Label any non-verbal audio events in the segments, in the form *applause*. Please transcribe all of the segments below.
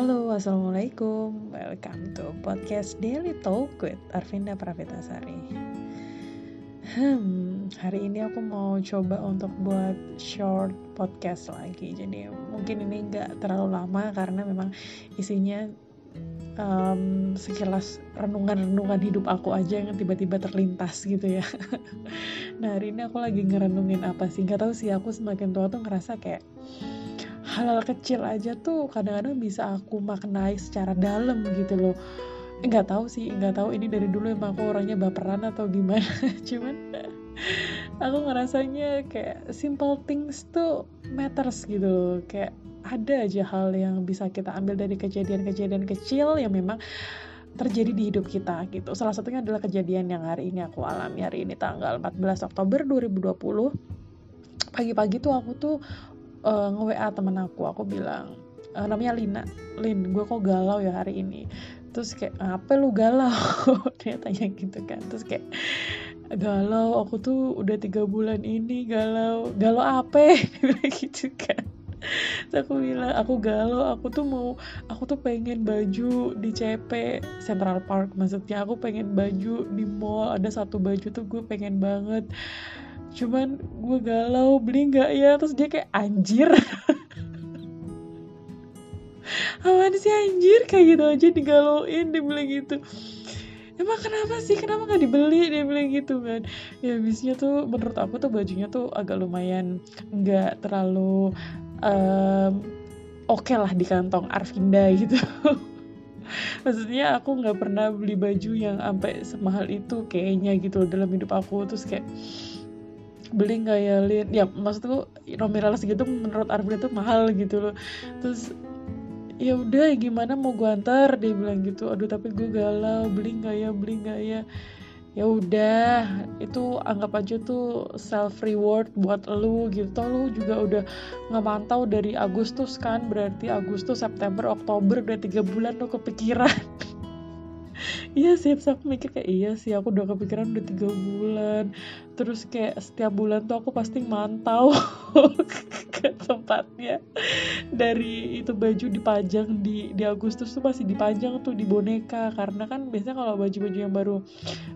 Halo, Assalamualaikum. Welcome to podcast Daily Talk with Arvinda Pravitasari Hmm, hari ini aku mau coba untuk buat short podcast lagi. Jadi mungkin ini gak terlalu lama karena memang isinya um, sekilas renungan-renungan hidup aku aja yang tiba-tiba terlintas gitu ya. *laughs* Nah hari ini aku lagi ngerenungin apa sih? Gak tau sih aku semakin tua tuh ngerasa kayak hal-hal kecil aja tuh kadang-kadang bisa aku maknai secara dalam gitu loh nggak tahu sih nggak tahu ini dari dulu emang aku orangnya baperan atau gimana *laughs* cuman aku ngerasanya kayak simple things tuh matters gitu loh kayak ada aja hal yang bisa kita ambil dari kejadian-kejadian kecil yang memang terjadi di hidup kita gitu. Salah satunya adalah kejadian yang hari ini aku alami hari ini tanggal 14 Oktober 2020. Pagi-pagi tuh aku tuh uh, nge-WA temen aku aku bilang uh, namanya Lina. Lin gue kok galau ya hari ini? Terus kayak apa lu galau? *laughs* Dia tanya gitu kan. Terus kayak galau aku tuh udah tiga bulan ini galau. Galau apa? *laughs* Gitu kan. Terus aku bilang aku galau aku tuh mau aku tuh pengen baju di CP Central Park. Maksudnya aku pengen baju di mall ada satu baju tuh gue pengen banget cuman gue galau beli nggak ya? Terus dia kayak anjir. *laughs* Apaan sih anjir? Kayak gitu aja digalauin dia bilang gitu. Emang kenapa sih? Kenapa nggak dibeli? Dia bilang gitu kan. Ya habisnya tuh menurut aku tuh bajunya tuh agak lumayan nggak terlalu um, oke okay lah di kantong Arvinda gitu. *laughs* Maksudnya aku nggak pernah beli baju yang sampai semahal itu kayaknya gitu dalam hidup aku. Terus kayak beli nggak ya Lin? Ya maksudku nominal segitu menurut Arvin itu mahal gitu loh. Terus ya udah gimana mau gue antar? Dia bilang gitu aduh tapi gue galau beli nggak ya beli nggak ya? Ya udah itu anggap aja tuh self reward buat lu gitu. Lu juga udah ngemantau dari Agustus kan berarti Agustus September Oktober udah tiga bulan lu kepikiran *laughs* iya sih aku mikir kayak iya sih aku udah kepikiran udah tiga bulan. Terus kayak setiap bulan tuh aku pasti mantau *laughs* ke tempatnya. Dari itu baju dipajang di di Agustus tuh masih dipajang tuh di boneka. Karena kan biasanya kalau baju-baju yang baru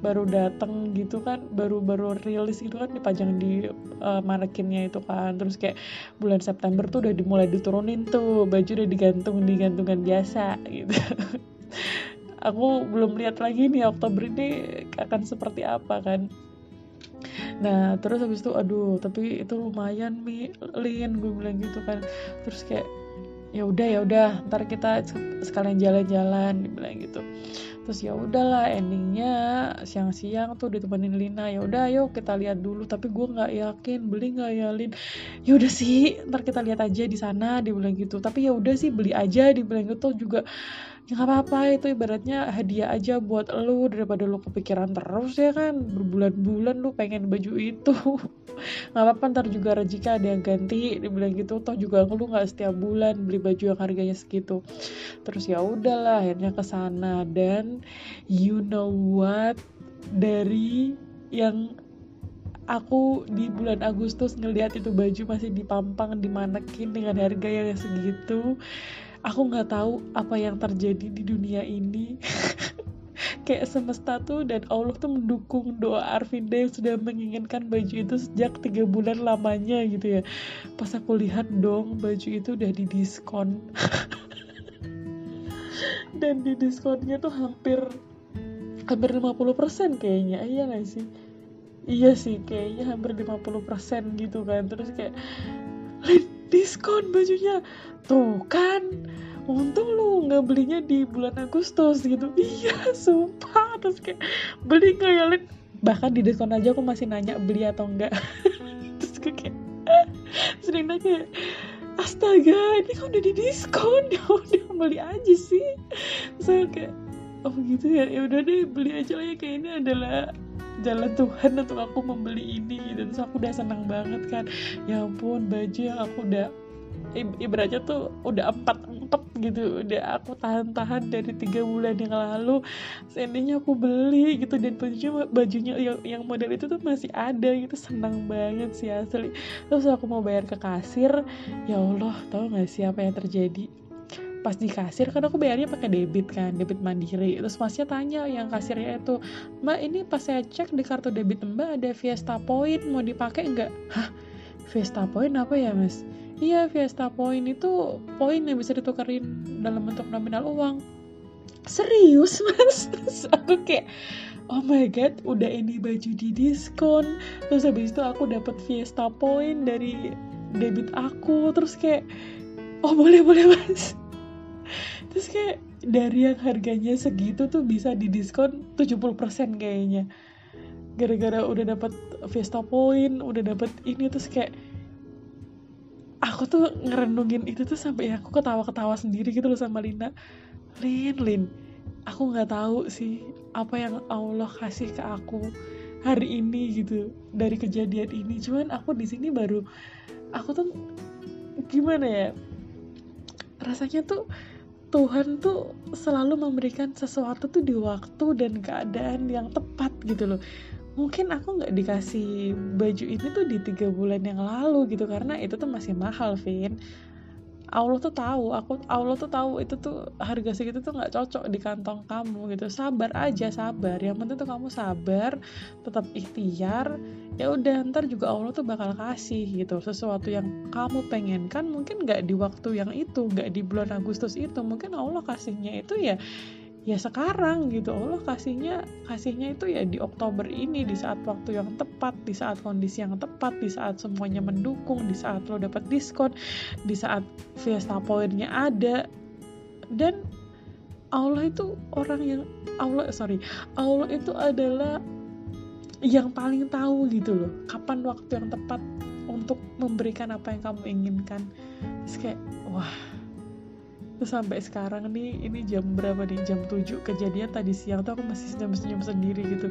baru datang gitu kan baru baru rilis gitu kan dipajang di uh, manekinnya itu kan. Terus kayak bulan September tuh udah dimulai diturunin tuh baju udah digantung di gantungan biasa gitu *laughs* aku belum lihat lagi nih Oktober ini akan seperti apa kan. Nah terus habis itu aduh tapi itu lumayan mi. Lin gue bilang gitu kan. Terus kayak ya udah ya udah ntar kita sekalian jalan-jalan dibilang gitu. Terus ya udahlah endingnya siang-siang tuh ditemenin Lina. Ya udah ayo kita lihat dulu. Tapi gue nggak yakin beli nggak ya Lin? Ya udah sih ntar kita lihat aja di sana dibilang gitu. Tapi ya udah sih beli aja dibilang gitu. Juga ya nggak apa-apa itu ibaratnya hadiah aja buat lu daripada lu kepikiran terus ya kan? Berbulan-bulan lu pengen baju itu. *laughs* Nggak apa-apa ntar juga rezeki ada yang ganti dibilang gitu. Toh juga lu nggak setiap bulan beli baju yang harganya segitu. Terus ya udahlah akhirnya ke sana. Dan you know what? Dari yang aku di bulan Agustus ngelihat itu baju masih dipampang di manekin dengan harga yang segitu aku nggak tahu apa yang terjadi di dunia ini. *laughs* Kayak semesta tuh dan Allah tuh mendukung doa Arvinda yang sudah menginginkan baju itu sejak tiga bulan lamanya gitu ya. Pas aku lihat dong baju itu udah di diskon *laughs* dan di diskonnya tuh hampir hampir 50% kayaknya. Iya gak sih? Iya sih kayaknya hampir 50% gitu kan. Terus kayak diskon bajunya. Tuh kan untung lu nggak belinya di bulan Agustus gitu. *laughs* Iya sumpah terus kayak beli nggak ya Lin bahkan di diskon aja aku masih nanya beli atau enggak. *laughs* Terus kayak *laughs* sering nanya astaga ini kan udah di diskon? Ya udah beli aja sih. Saya kayak oh gitu ya? Ya udah deh beli aja lah ya kayak ini adalah jalan Tuhan untuk aku membeli ini dan terus aku udah senang banget kan. Ya ampun baju yang aku udah ibaratnya tuh udah empat empat gitu udah aku tahan-tahan dari tiga bulan yang lalu. Seandainya aku beli gitu dan bajunya bajunya yang, yang model itu tuh masih ada gitu senang banget sih asli. Terus aku mau bayar ke kasir ya Allah tahu nggak sih apa yang terjadi pas di kasir kan aku bayarnya pakai debit kan debit mandiri. Terus masnya tanya yang kasirnya itu mbak ini pas saya cek di kartu debit mbak ada Fiesta Point mau dipakai nggak? Hah? Fiesta Point apa ya mas? Iya Fiesta Point. Itu poin yang bisa ditukerin dalam bentuk nominal uang. Serius mas? Terus aku kayak oh my god udah ini baju di diskon. Terus habis itu aku dapat Fiesta Point dari debit aku. Terus kayak oh boleh boleh mas terus kayak dari yang harganya segitu tuh bisa didiskon 70% kayaknya. Gara-gara udah dapat Fiesta Point udah dapat ini terus kayak aku tuh ngerenungin itu tuh sampai ya aku ketawa-ketawa sendiri gitu loh sama Linda. Lin Lin aku nggak tahu sih apa yang Allah kasih ke aku hari ini gitu dari kejadian ini. Cuman aku di sini baru aku tuh gimana ya rasanya tuh Tuhan tuh selalu memberikan sesuatu tuh di waktu dan keadaan yang tepat gitu loh. Mungkin aku nggak dikasih baju ini tuh di tiga bulan yang lalu gitu karena itu tuh masih mahal Vin Allah tuh tahu aku Allah tuh tahu itu tuh harga segitu tuh nggak cocok di kantong kamu gitu. Sabar aja sabar. Yang penting tuh kamu sabar tetap ikhtiar. Ya udah ntar juga Allah tuh bakal kasih gitu. Sesuatu yang kamu pengen kan mungkin nggak di waktu yang itu nggak di bulan Agustus itu. Mungkin Allah kasihnya itu ya ya sekarang gitu. Allah kasihnya kasihnya itu ya di Oktober ini di saat waktu yang tepat di saat kondisi yang tepat di saat semuanya mendukung di saat lo dapat diskon di saat Fiesta Pointnya ada. Dan Allah itu orang yang Allah sorry Allah itu adalah yang paling tahu gitu loh kapan waktu yang tepat untuk memberikan apa yang kamu inginkan. Terus kayak wah terus sampai sekarang nih ini jam berapa nih? Jam 7 kejadian tadi siang tuh aku masih senyum-senyum sendiri gitu.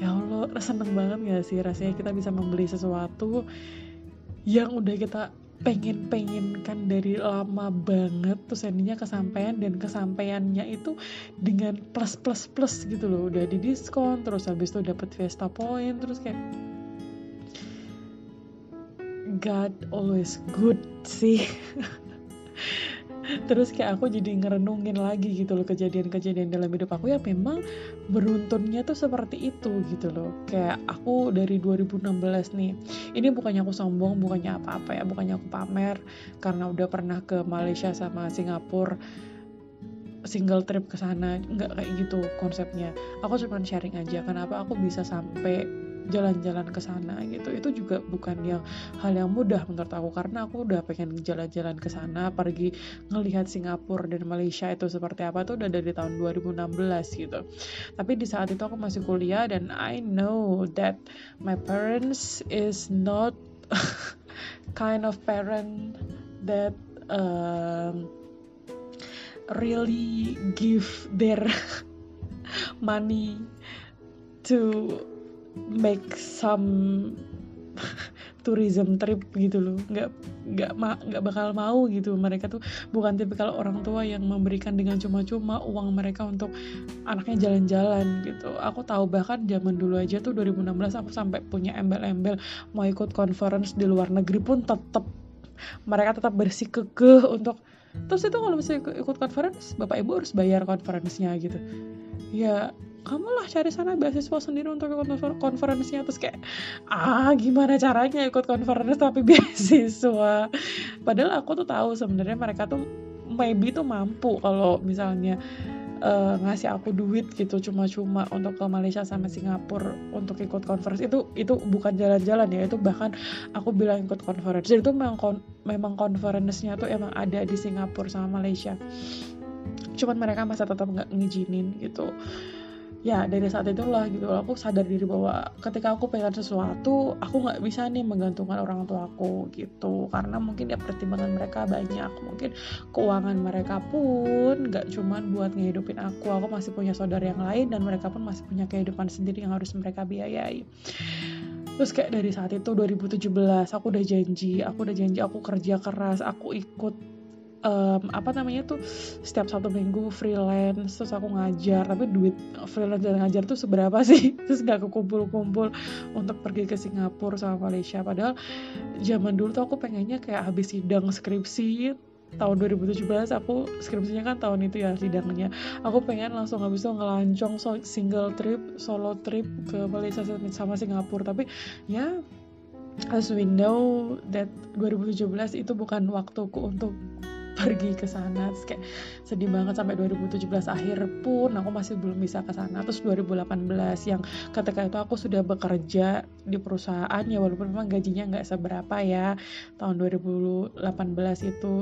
Ya Allah seneng banget gak sih rasanya kita bisa membeli sesuatu yang udah kita pengen-pengenkan dari lama banget terus endingnya kesampaian dan kesampaiannya itu dengan plus plus plus gitu loh. Udah di diskon terus habis itu dapat Vesta Point terus kayak God always good sih *laughs* terus kayak aku jadi ngerenungin lagi gitu loh kejadian-kejadian dalam hidup aku. Ya memang beruntunnya tuh seperti itu gitu loh. Kayak aku dari 2016 nih ini bukannya aku sombong bukannya apa-apa ya bukannya aku pamer karena udah pernah ke Malaysia sama Singapura single trip ke sana nggak kayak gitu konsepnya. Aku cuma sharing aja kenapa aku bisa sampai jalan-jalan ke sana gitu. Itu juga bukan yang hal yang mudah menurut aku karena aku udah pengen jalan-jalan ke sana pergi ngelihat Singapura dan Malaysia itu seperti apa tuh udah dari tahun 2016 gitu. Tapi di saat itu aku masih kuliah dan I know that my parents is not *laughs* kind of parent that um, really give their *laughs* money to make some *laughs* tourism trip gitu loh. Nggak nggak ma nggak bakal mau gitu. Mereka tuh bukan tipe kalau orang tua yang memberikan dengan cuma-cuma uang mereka untuk anaknya jalan-jalan gitu. Aku tahu bahkan zaman dulu aja tuh 2016 aku sampai punya embel-embel mau ikut conference di luar negeri pun tetap mereka tetap bersikukuh untuk terus itu kalau misalnya ikut conference bapak ibu harus bayar conference-nya gitu. Ya kamu lah cari sana beasiswa sendiri untuk ikut konferensinya. Terus kayak ah gimana caranya ikut konferensi tapi *laughs* beasiswa? Padahal aku tuh tahu sebenarnya mereka tuh maybe tuh mampu kalau misalnya uh, ngasih aku duit gitu cuma-cuma untuk ke Malaysia sama Singapura untuk ikut konferensi. Itu itu bukan jalan-jalan ya itu bahkan aku bilang ikut konferensi. Itu memang kon, memang konferensinya tuh emang ada di Singapura sama Malaysia. Cuman mereka masih tetap nggak ngizinin gitu ya dari saat itulah gitu aku sadar diri bahwa ketika aku pengen sesuatu aku nggak bisa nih menggantungkan orang tua aku gitu. Karena mungkin ya pertimbangan mereka banyak. Mungkin keuangan mereka pun nggak cuman buat ngehidupin aku. Aku masih punya saudara yang lain dan mereka pun masih punya kehidupan sendiri yang harus mereka biayai. Terus kayak dari saat itu 2017 aku udah janji. Aku udah janji aku kerja keras aku ikut um, apa namanya tuh setiap satu minggu freelance terus aku ngajar. Tapi duit freelance dan ngajar tuh seberapa *laughs* sih? Terus gak kekumpul-kumpul untuk pergi ke Singapura sama Malaysia. Padahal zaman dulu tuh aku pengennya kayak habis sidang skripsi tahun 2017 aku skripsinya kan tahun itu ya sidangnya. Aku pengen langsung habis itu ngelancong single trip solo trip ke Malaysia sama Singapura. Tapi ya as we know that 2017 itu bukan waktuku untuk pergi ke sana. Terus kayak sedih banget sampai 2017 akhir pun aku masih belum bisa ke sana. Terus 2018 yang ketika itu aku sudah bekerja di perusahaan ya walaupun memang gajinya nggak seberapa ya. Tahun 2018 itu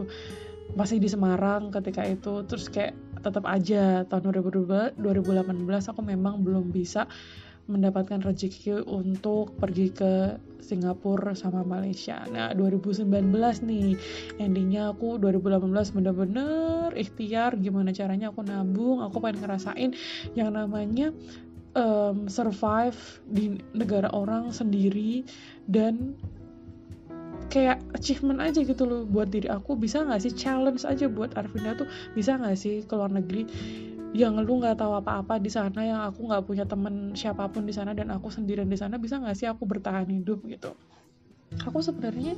masih di Semarang ketika itu. Terus kayak tetap aja tahun 2018 aku memang belum bisa mendapatkan rezeki untuk pergi ke Singapura sama Malaysia. Nah, 2019 nih, endingnya aku 2018 bener-bener ikhtiar gimana caranya aku nabung, aku pengen ngerasain yang namanya um, survive di negara orang sendiri dan kayak achievement aja gitu loh buat diri aku. Bisa nggak sih challenge aja buat Arvinda tuh? Bisa nggak sih ke luar negeri yang lu nggak tahu apa-apa di sana yang aku nggak punya temen siapa pun di sana dan aku sendirian di sana bisa nggak sih aku bertahan hidup gitu? Aku sebenarnya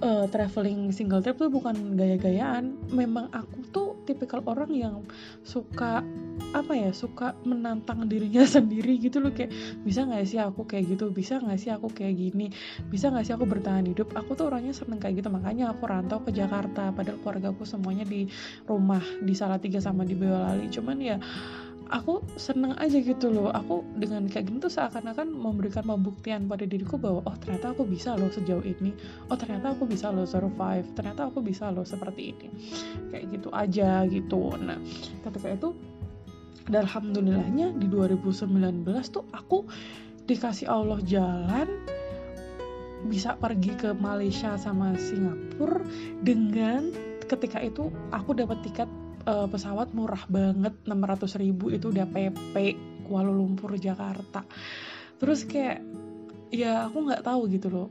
uh, traveling single trip tuh bukan gaya-gayaan. Memang aku tuh tipikal orang yang suka apa ya suka menantang dirinya *laughs* sendiri gitu loh. Kayak bisa nggak sih aku kayak gitu? Bisa nggak sih aku kayak gini? Bisa nggak sih aku bertahan hidup? Aku tuh orangnya seneng kayak gitu. Makanya aku rantau ke Jakarta padahal keluarga aku semuanya di rumah di Salatiga sama di Boyolali. Cuman ya aku seneng aja gitu loh. Aku dengan kayak gini tuh seakan-akan memberikan pembuktian pada diriku bahwa oh ternyata aku bisa loh sejauh ini. Oh ternyata aku bisa loh survive. Ternyata aku bisa loh seperti ini. Kayak gitu aja gitu. Nah ketika itu dan alhamdulillahnya di 2019 tuh aku dikasih Allah jalan bisa pergi ke Malaysia sama Singapura dengan ketika itu aku dapat tiket uh, pesawat murah banget 600 ribu itu udah PP Kuala Lumpur Jakarta. Terus kayak ya aku nggak tahu gitu loh.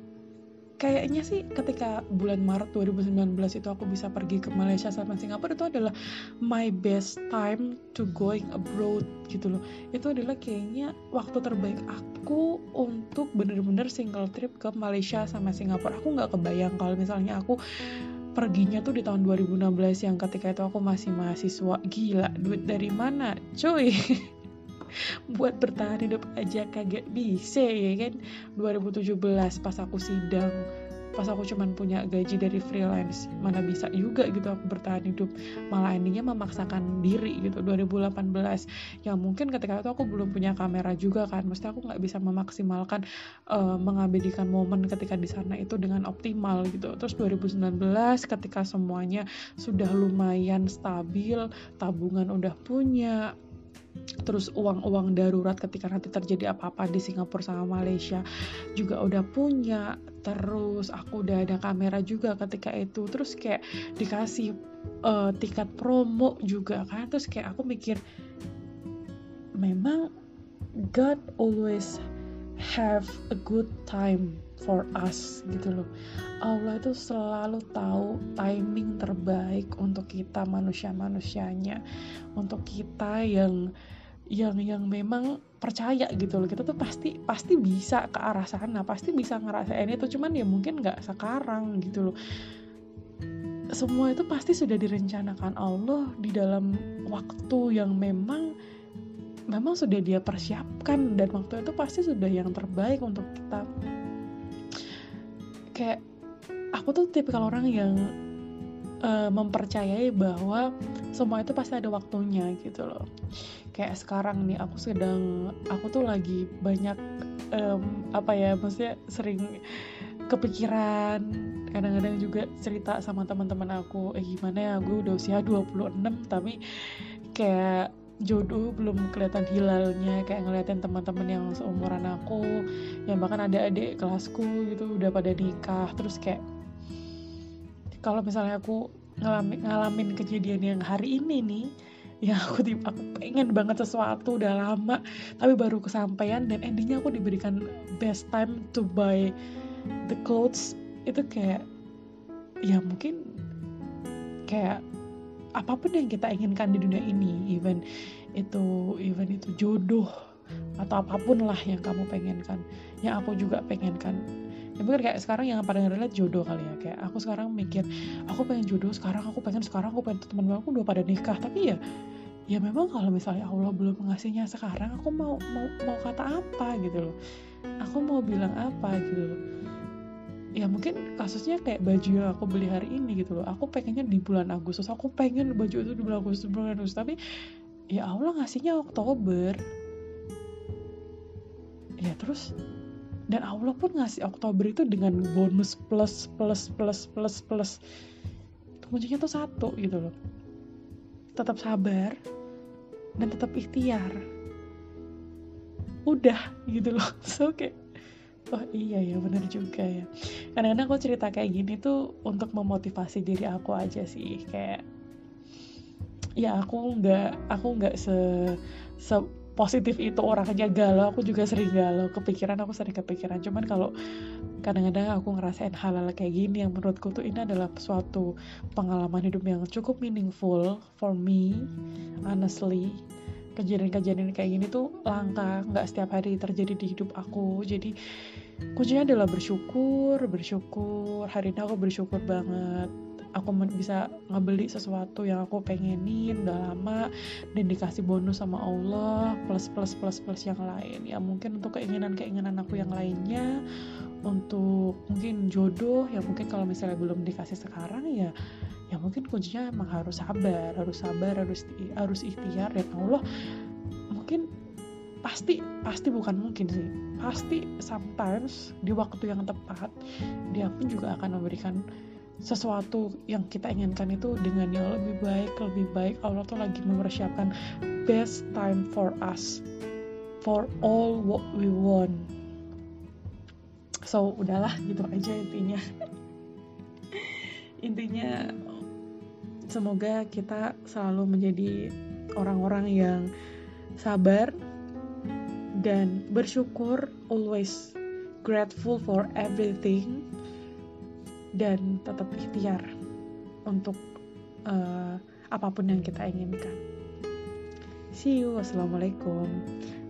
Kayaknya sih ketika bulan Maret 2019 itu aku bisa pergi ke Malaysia sama Singapura itu adalah my best time to going abroad gitu loh. Itu adalah kayaknya waktu terbaik aku untuk bener-bener single trip ke Malaysia sama Singapura. Aku nggak kebayang kalau misalnya aku perginya tuh di tahun 2016 yang ketika itu aku masih mahasiswa. Gila duit dari mana cuy? *laughs* Buat bertahan hidup aja kagak bisa ya kan? 2017 pas aku sidang pas aku cuman punya gaji dari freelance mana bisa juga gitu aku bertahan hidup. Malah endingnya memaksakan diri gitu 2018 yang mungkin ketika itu aku belum punya kamera juga kan mesti aku nggak bisa memaksimalkan uh, mengabadikan momen ketika di sana itu dengan optimal gitu. Terus 2019 ketika semuanya sudah lumayan stabil tabungan udah punya terus uang-uang darurat ketika nanti terjadi apa-apa di Singapura sama Malaysia juga udah punya. Terus aku udah ada kamera juga ketika itu. Terus kayak dikasih uh, tiket promo juga kan. Terus kayak aku mikir memang God always have a good time for us gitu loh. Allah itu selalu tahu timing terbaik untuk kita manusia-manusianya. Untuk kita yang yang yang memang percaya gitu loh. Kita tuh pasti pasti bisa ke arah sana pasti bisa ngerasain itu. Cuman ya mungkin nggak sekarang gitu loh. Semua itu pasti sudah direncanakan Allah di dalam waktu yang memang memang sudah dia persiapkan. Dan waktu itu pasti sudah yang terbaik untuk kita kayak aku tuh tipikal orang yang uh, mempercayai bahwa semua itu pasti ada waktunya gitu loh. Kayak sekarang nih aku sedang aku tuh lagi banyak um, apa ya maksudnya sering kepikiran. Kadang-kadang juga cerita sama teman-teman aku eh gimana ya gue udah usia 26 tapi kayak jodoh belum kelihatan hilalnya kayak ngeliatin teman-teman yang seumuran aku yang bahkan ada adik kelasku gitu udah pada nikah. Terus kayak kalau misalnya aku ngalamin, ngalamin kejadian yang hari ini nih ya aku tiba aku pengen banget sesuatu udah lama tapi baru kesampaian dan endingnya aku diberikan best time to buy the clothes. Itu kayak ya mungkin kayak apa pun yang kita inginkan di dunia ini even itu even itu jodoh atau apa pun lah yang kamu pengenkan yang aku juga pengenkan. Ya mungkin kayak sekarang yang paling relate jodoh kali ya. Kayak aku sekarang mikir aku pengen jodoh sekarang aku pengen sekarang aku pengen teman aku udah pada nikah. Tapi ya ya memang kalau misalnya Allah belum mengasihnya sekarang aku mau mau mau kata apa gitu loh. Aku mau bilang apa gitu loh ya mungkin kasusnya kayak baju yang aku beli hari ini gitu loh. Aku pengennya di bulan Agustus. Aku pengen baju itu di bulan Agustus bulan Agustus. Tapi ya Allah ngasihnya Oktober. Ya terus dan Allah pun ngasih Oktober itu dengan bonus plus plus plus plus plus. Kuncinya tuh satu gitu loh. Tetap sabar dan tetap ikhtiar. Udah gitu loh. *laughs* So kayak oh iya ya bener juga ya. Kadang-kadang aku cerita kayak gini tuh untuk memotivasi diri aku aja sih kayak ya aku nggak aku nggak se, se positif itu orangnya galau aku juga sering galau. Kepikiran aku sering kepikiran. Cuman kalau kadang-kadang aku ngerasain hal-hal kayak gini yang menurutku tuh ini adalah suatu pengalaman hidup yang cukup meaningful for me honestly. Kejadian-kejadian kayak gini tuh langka nggak setiap hari terjadi di hidup aku. Jadi kuncinya adalah bersyukur bersyukur. Hari ini aku bersyukur banget. Aku bisa ngebeli sesuatu yang aku pengenin udah lama dan dikasih bonus sama Allah plus plus plus plus yang lain. Ya mungkin untuk keinginan keinginan aku yang lainnya untuk mungkin jodoh ya mungkin kalau misalnya belum dikasih sekarang ya ya mungkin kuncinya emang harus sabar harus sabar harus harus ikhtiar dan Allah pasti pasti bukan mungkin sih. Pasti sometimes di waktu yang tepat dia pun juga akan memberikan sesuatu yang kita inginkan itu dengan yang lebih baik lebih baik. Allah tuh lagi mempersiapkan best time for us for all what we want. So udahlah gitu aja intinya. *laughs* Intinya semoga kita selalu menjadi orang-orang yang sabar dan bersyukur always grateful for everything dan tetap ikhtiar untuk uh, apa pun yang kita inginkan. See you, wassalamualaikum.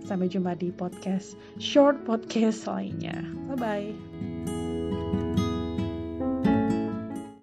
Sampai jumpa di podcast short podcast lainnya. Bye bye.